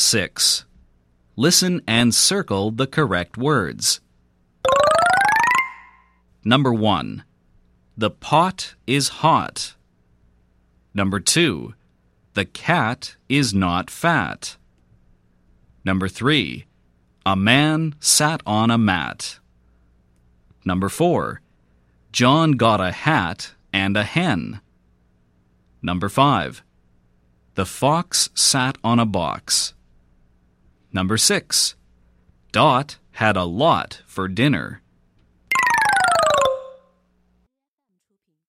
6. Listen and circle the correct words. Number 1. The pot is hot. Number 2. The cat is not fat. Number 3. A man sat on a mat. Number 4. John got a hat and a hen. Number 5. The fox sat on a box. Number 6. Dot had a lot for dinner.